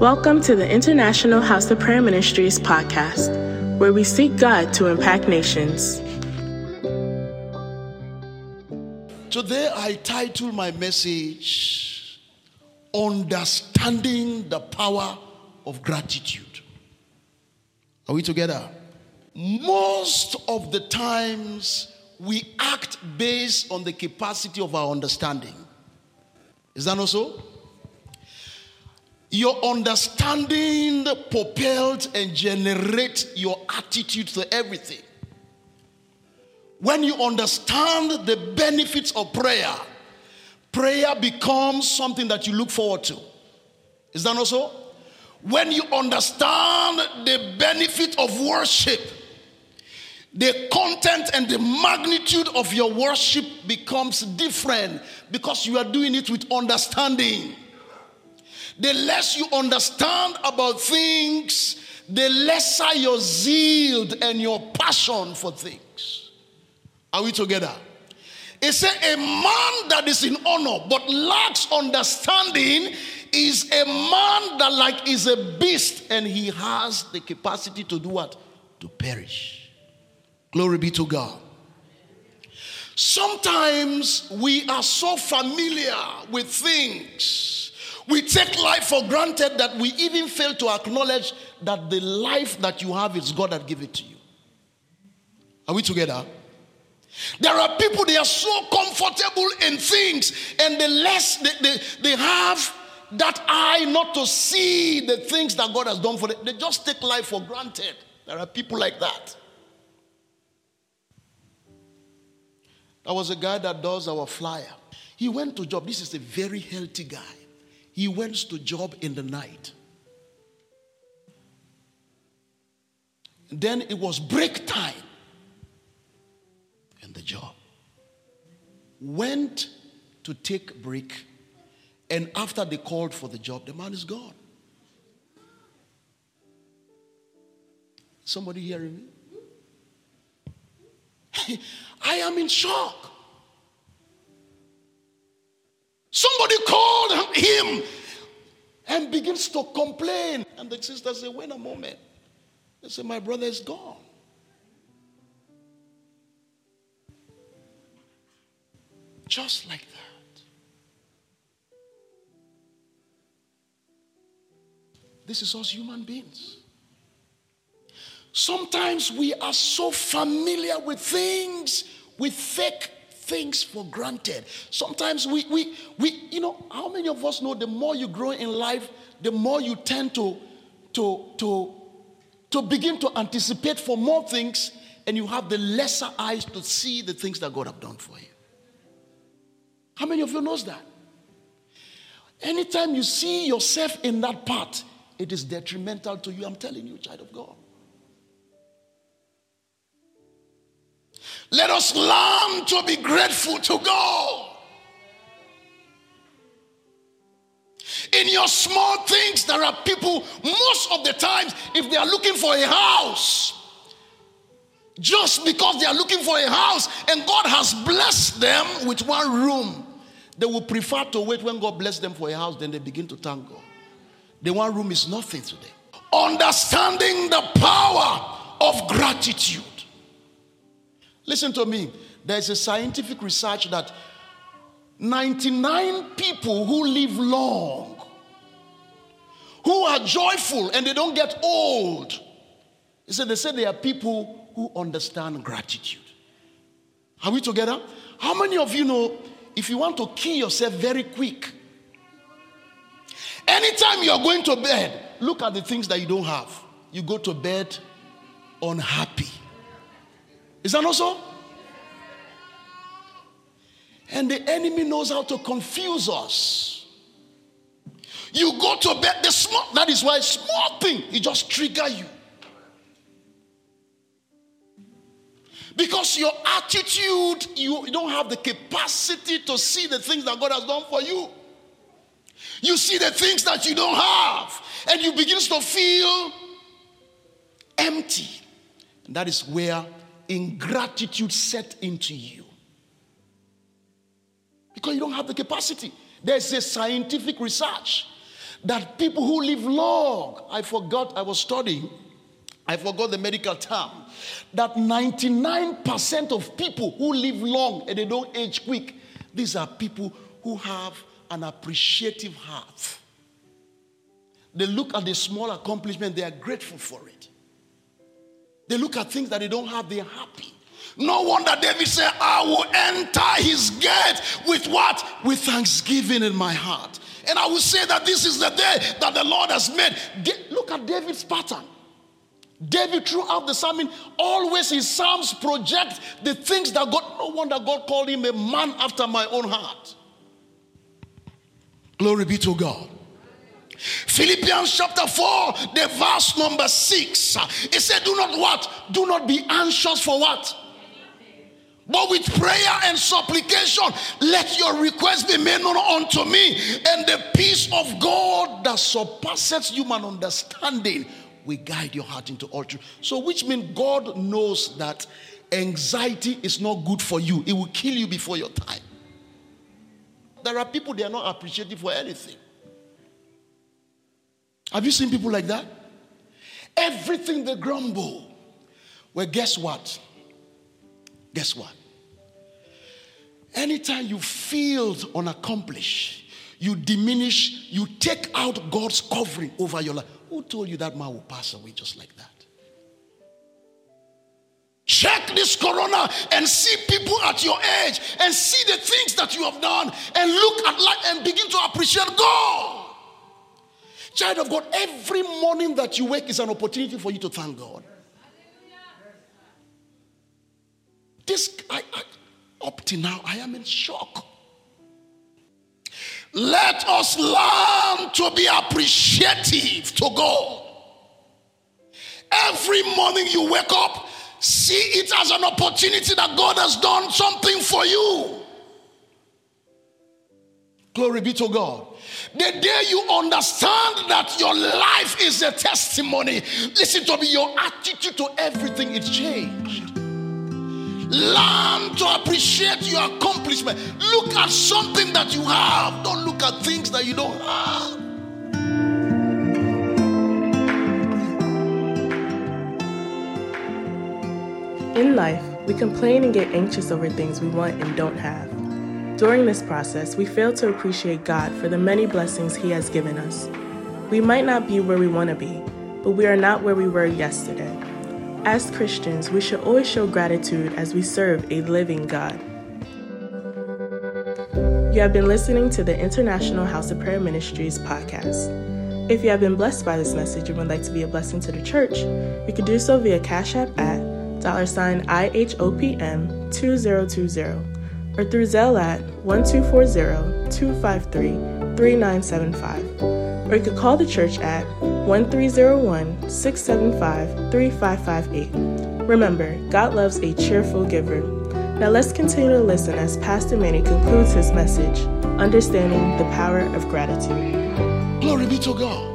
Welcome to the International House of Prayer Ministries podcast, where we seek God to impact nations. Today I title my message Understanding the Power of Gratitude. Are we together? Most of the times we act based on the capacity of our understanding. Is that not so? Your understanding propels and generates your attitude to everything. When you understand the benefits of prayer, prayer becomes something that you look forward to. Is that not so? When you understand the benefit of worship, the content and the magnitude of your worship becomes different because you are doing it with understanding. The less you understand about things, the lesser your zeal and your passion for things. Are we together? It said, A man that is in honor but lacks understanding is a man that, like, is a beast and he has the capacity to do what? To perish. Glory be to God. Sometimes we are so familiar with things we take life for granted that we even fail to acknowledge that the life that you have is God that gave it to you. Are we together? There are people, they are so comfortable in things, and the less they, they, they have that eye not to see the things that God has done for them, they just take life for granted. There are people like that. There was a guy that does our flyer. He went to job. This is a very healthy guy. He went to job in the night. Then it was break time. And the job went to take break. And after they called for the job, the man is gone. Somebody hearing me? I am in shock. Somebody called him and begins to complain. And the sister said, Wait a moment. They said, My brother is gone. Just like that. This is us human beings. Sometimes we are so familiar with things, we fake things for granted. Sometimes we, we, we, you know, how many of us know the more you grow in life, the more you tend to, to, to, to begin to anticipate for more things, and you have the lesser eyes to see the things that God have done for you. How many of you knows that? Anytime you see yourself in that part, it is detrimental to you. I'm telling you, child of God. Let us learn to be grateful to God. In your small things, there are people, most of the times, if they are looking for a house, just because they are looking for a house and God has blessed them with one room, they will prefer to wait when God bless them for a house, then they begin to thank God. The one room is nothing to them. Understanding the power of gratitude. Listen to me. There's a scientific research that 99 people who live long, who are joyful and they don't get old, they say they are people who understand gratitude. Are we together? How many of you know if you want to kill yourself very quick, anytime you are going to bed, look at the things that you don't have. You go to bed unhappy. Is that not so? And the enemy knows how to confuse us. You go to bed, the small, that is why small thing, it just trigger you. Because your attitude, you don't have the capacity to see the things that God has done for you. You see the things that you don't have, and you begin to feel empty. And that is where ingratitude set into you. Because you don't have the capacity. There's a scientific research that people who live long, I forgot, I was studying, I forgot the medical term, that 99% of people who live long and they don't age quick, these are people who have an appreciative heart. They look at the small accomplishment, they are grateful for it. They look at things that they don't have, they're happy. No wonder David said, I will enter his gate with what? With thanksgiving in my heart. And I will say that this is the day that the Lord has made. Look at David's pattern. David, throughout the psalm, always his psalms project the things that God, no wonder God called him a man after my own heart. Glory be to God. Philippians chapter 4, the verse number 6. It said, Do not what? Do not be anxious for what? But with prayer and supplication, let your requests be made known unto me. And the peace of God that surpasses human understanding will guide your heart into all truth. So, which means God knows that anxiety is not good for you, it will kill you before your time. There are people they are not appreciative for anything. Have you seen people like that? Everything they grumble. Well, guess what? Guess what? Anytime you feel unaccomplished, you diminish, you take out God's covering over your life. Who told you that man will pass away just like that? Check this corona and see people at your age and see the things that you have done and look at life and begin to appreciate God. Child of God, every morning that you wake is an opportunity for you to thank God. This, I, I, up to now, I am in shock. Let us learn to be appreciative to God. Every morning you wake up, see it as an opportunity that God has done something for you. Glory be to God. The day you understand that your life is a testimony, listen to me, your attitude to everything is changed. Learn to appreciate your accomplishment. Look at something that you have, don't look at things that you don't have. In life, we complain and get anxious over things we want and don't have. During this process, we fail to appreciate God for the many blessings He has given us. We might not be where we want to be, but we are not where we were yesterday. As Christians, we should always show gratitude as we serve a living God. You have been listening to the International House of Prayer Ministries podcast. If you have been blessed by this message and would like to be a blessing to the church, you can do so via Cash App at dollar sign IHOPM 2020 or through Zelle at 1240-253-3975. Or you could call the church at 1301-675-3558. Remember, God loves a cheerful giver. Now let's continue to listen as Pastor Manny concludes his message, Understanding the Power of Gratitude. Glory be to God.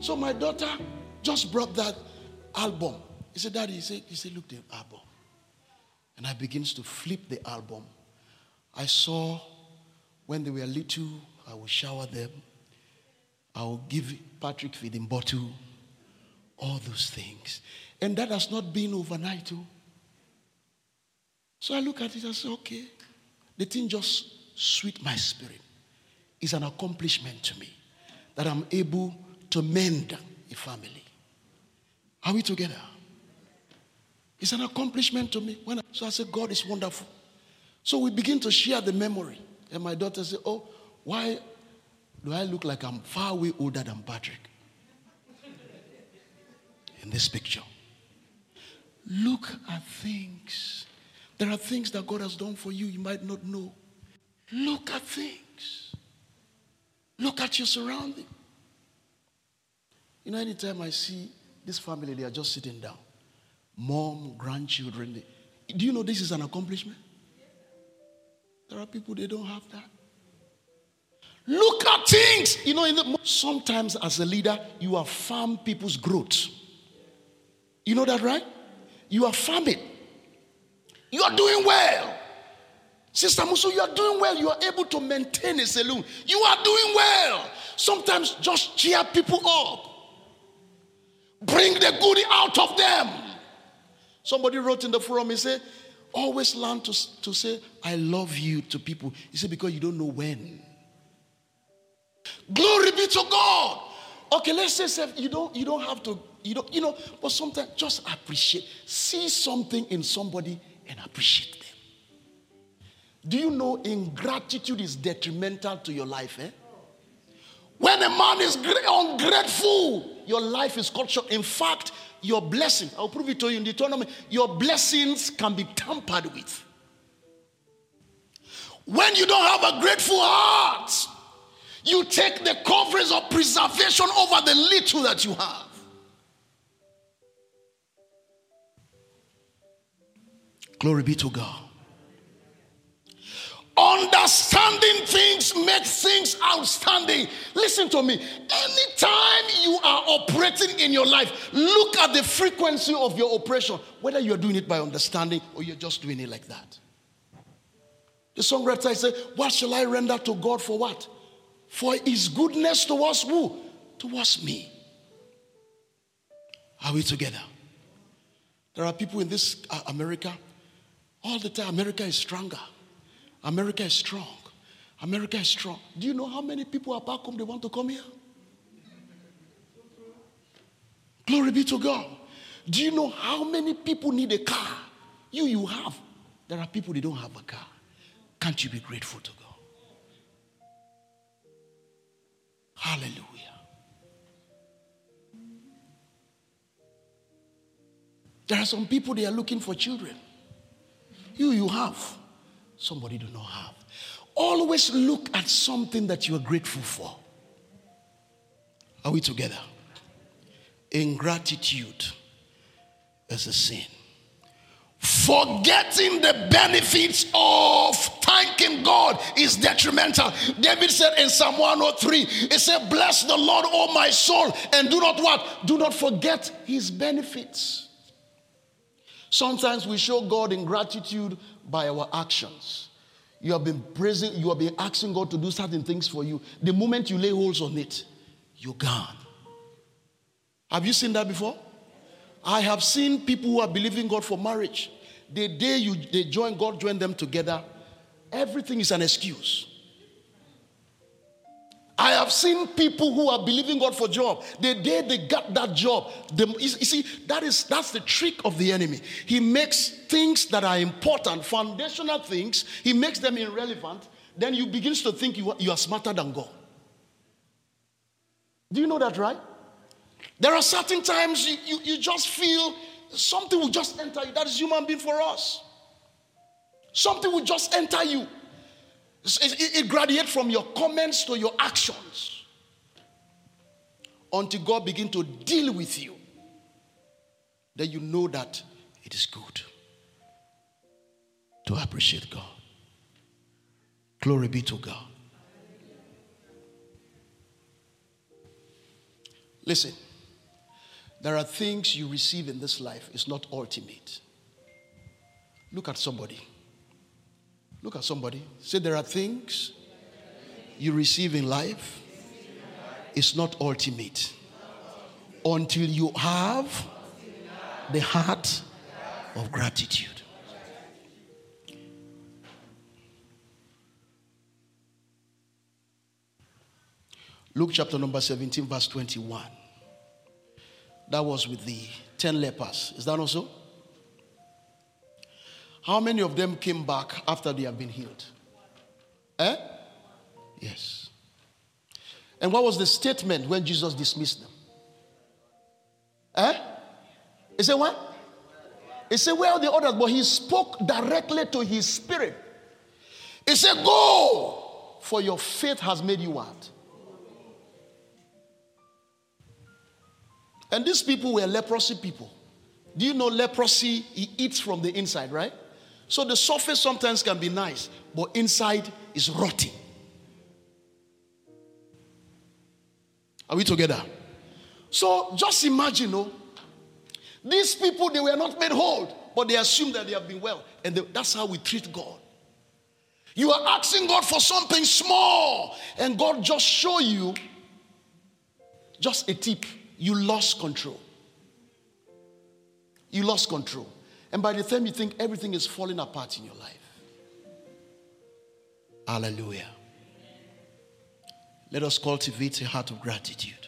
So my daughter just brought that album he said, Daddy, he said, he said, look the album. And I begins to flip the album. I saw when they were little, I will shower them. I will give Patrick feeding bottle, all those things. And that has not been overnight too. So I look at it and say, okay, the thing just sweet my spirit. It's an accomplishment to me that I'm able to mend a family. Are we together? It's an accomplishment to me. When I, so I said, God is wonderful. So we begin to share the memory. And my daughter said, Oh, why do I look like I'm far way older than Patrick? In this picture. Look at things. There are things that God has done for you you might not know. Look at things. Look at your surrounding. You know, anytime I see this family, they are just sitting down mom, grandchildren. Do you know this is an accomplishment? There are people they don't have that. Look at things. You know, the, sometimes as a leader, you affirm people's growth. You know that, right? You affirm it. You are doing well. Sister Musu, you are doing well. You are able to maintain a saloon. You are doing well. Sometimes just cheer people up. Bring the goodie out of them. Somebody wrote in the forum, he said, always learn to, to say, I love you to people. He said, because you don't know when. Glory be to God. Okay, let's say you don't you don't have to, you don't, you know, but sometimes just appreciate. See something in somebody and appreciate them. Do you know ingratitude is detrimental to your life? Eh? When a man is ungrateful, your life is cut short. In fact, your blessings, I'll prove it to you in Deuteronomy, your blessings can be tampered with. When you don't have a grateful heart, you take the coverage of preservation over the little that you have. Glory be to God. Understanding things makes things outstanding. Listen to me. Anytime you are operating in your life, look at the frequency of your operation, whether you're doing it by understanding or you're just doing it like that. The songwriter said, What shall I render to God for what? For his goodness towards who? Towards me. Are we together? There are people in this uh, America, all the time, America is stronger. America is strong. America is strong. Do you know how many people are back home they want to come here? Glory be to God. Do you know how many people need a car? You, you have. There are people they don't have a car. Can't you be grateful to God? Hallelujah. There are some people they are looking for children. You, you have somebody do not have. Always look at something that you are grateful for. Are we together? Ingratitude is a sin. Forgetting the benefits of thanking God is detrimental. David said in Psalm 103, he said, Bless the Lord, O my soul, and do not what? Do not forget his benefits. Sometimes we show God ingratitude by our actions. You have been praising, you have been asking God to do certain things for you. The moment you lay holds on it, you're gone. Have you seen that before? I have seen people who are believing God for marriage. The day you they join God, join them together, everything is an excuse. I have seen people who are believing God for job. The day they got that job, the, you see, that is that's the trick of the enemy. He makes things that are important, foundational things, he makes them irrelevant. Then you begins to think you are, you are smarter than God. Do you know that, right? There are certain times you, you, you just feel something will just enter you. That is human being for us. Something will just enter you. It, it graduates from your comments to your actions until God begin to deal with you. Then you know that it is good to appreciate God. Glory be to God. Listen, there are things you receive in this life, it's not ultimate. Look at somebody. Look at somebody. Say, there are things you receive in life, it's not ultimate. Until you have the heart of gratitude. Luke chapter number 17, verse 21. That was with the 10 lepers. Is that also? How many of them came back after they have been healed? Eh? Yes. And what was the statement when Jesus dismissed them? Eh? He said, What? He said, Well, the others, but he spoke directly to his spirit. He said, Go, for your faith has made you what? And these people were leprosy people. Do you know leprosy? He eats from the inside, right? So the surface sometimes can be nice, but inside is rotting. Are we together? So just imagine, oh, these people they were not made whole, but they assume that they have been well, and they, that's how we treat God. You are asking God for something small, and God just show you just a tip. You lost control. You lost control. And by the time you think everything is falling apart in your life. Hallelujah. Let us cultivate a heart of gratitude.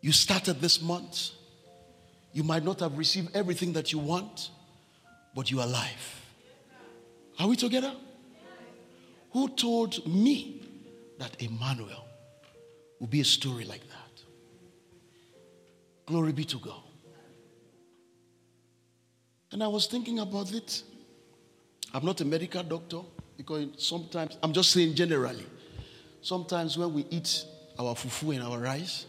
You started this month. You might not have received everything that you want, but you are alive. Are we together? Who told me that Emmanuel will be a story like that? Glory be to God. And I was thinking about it. I'm not a medical doctor because sometimes, I'm just saying generally, sometimes when we eat our fufu and our rice,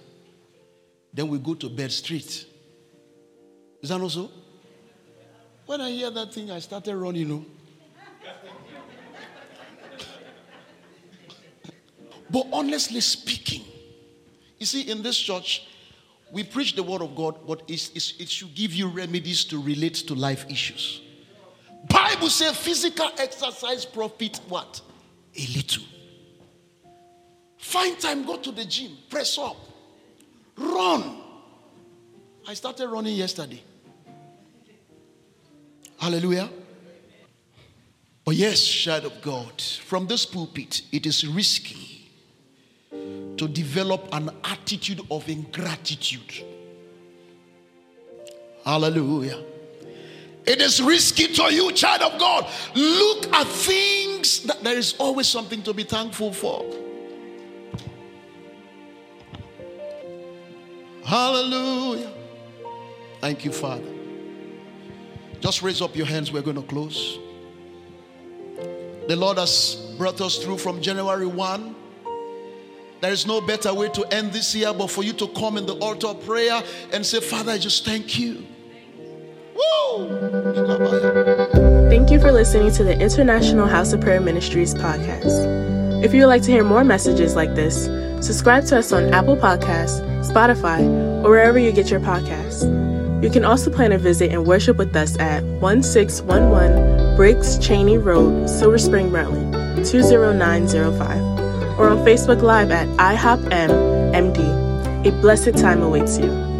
then we go to bed straight. Is that not so? When I hear that thing, I started running, you oh. know. but honestly speaking, you see, in this church, we preach the word of God, but it's, it's, it should give you remedies to relate to life issues. Bible says physical exercise profit what? A little. Find time, go to the gym, press up, run. I started running yesterday. Hallelujah. But yes, child of God, from this pulpit, it is risky to develop an attitude of ingratitude. Hallelujah. It is risky to you, child of God. Look at things that there is always something to be thankful for. Hallelujah. Thank you, Father. Just raise up your hands. We're going to close. The Lord has brought us through from January 1 there is no better way to end this year but for you to come in the altar of prayer and say, Father, I just thank you. Woo! Thank you for listening to the International House of Prayer Ministries podcast. If you would like to hear more messages like this, subscribe to us on Apple Podcasts, Spotify, or wherever you get your podcasts. You can also plan a visit and worship with us at 1611 Briggs Chaney Road, Silver Spring, Maryland, 20905 or on Facebook Live at IHOPM MD. A blessed time awaits you.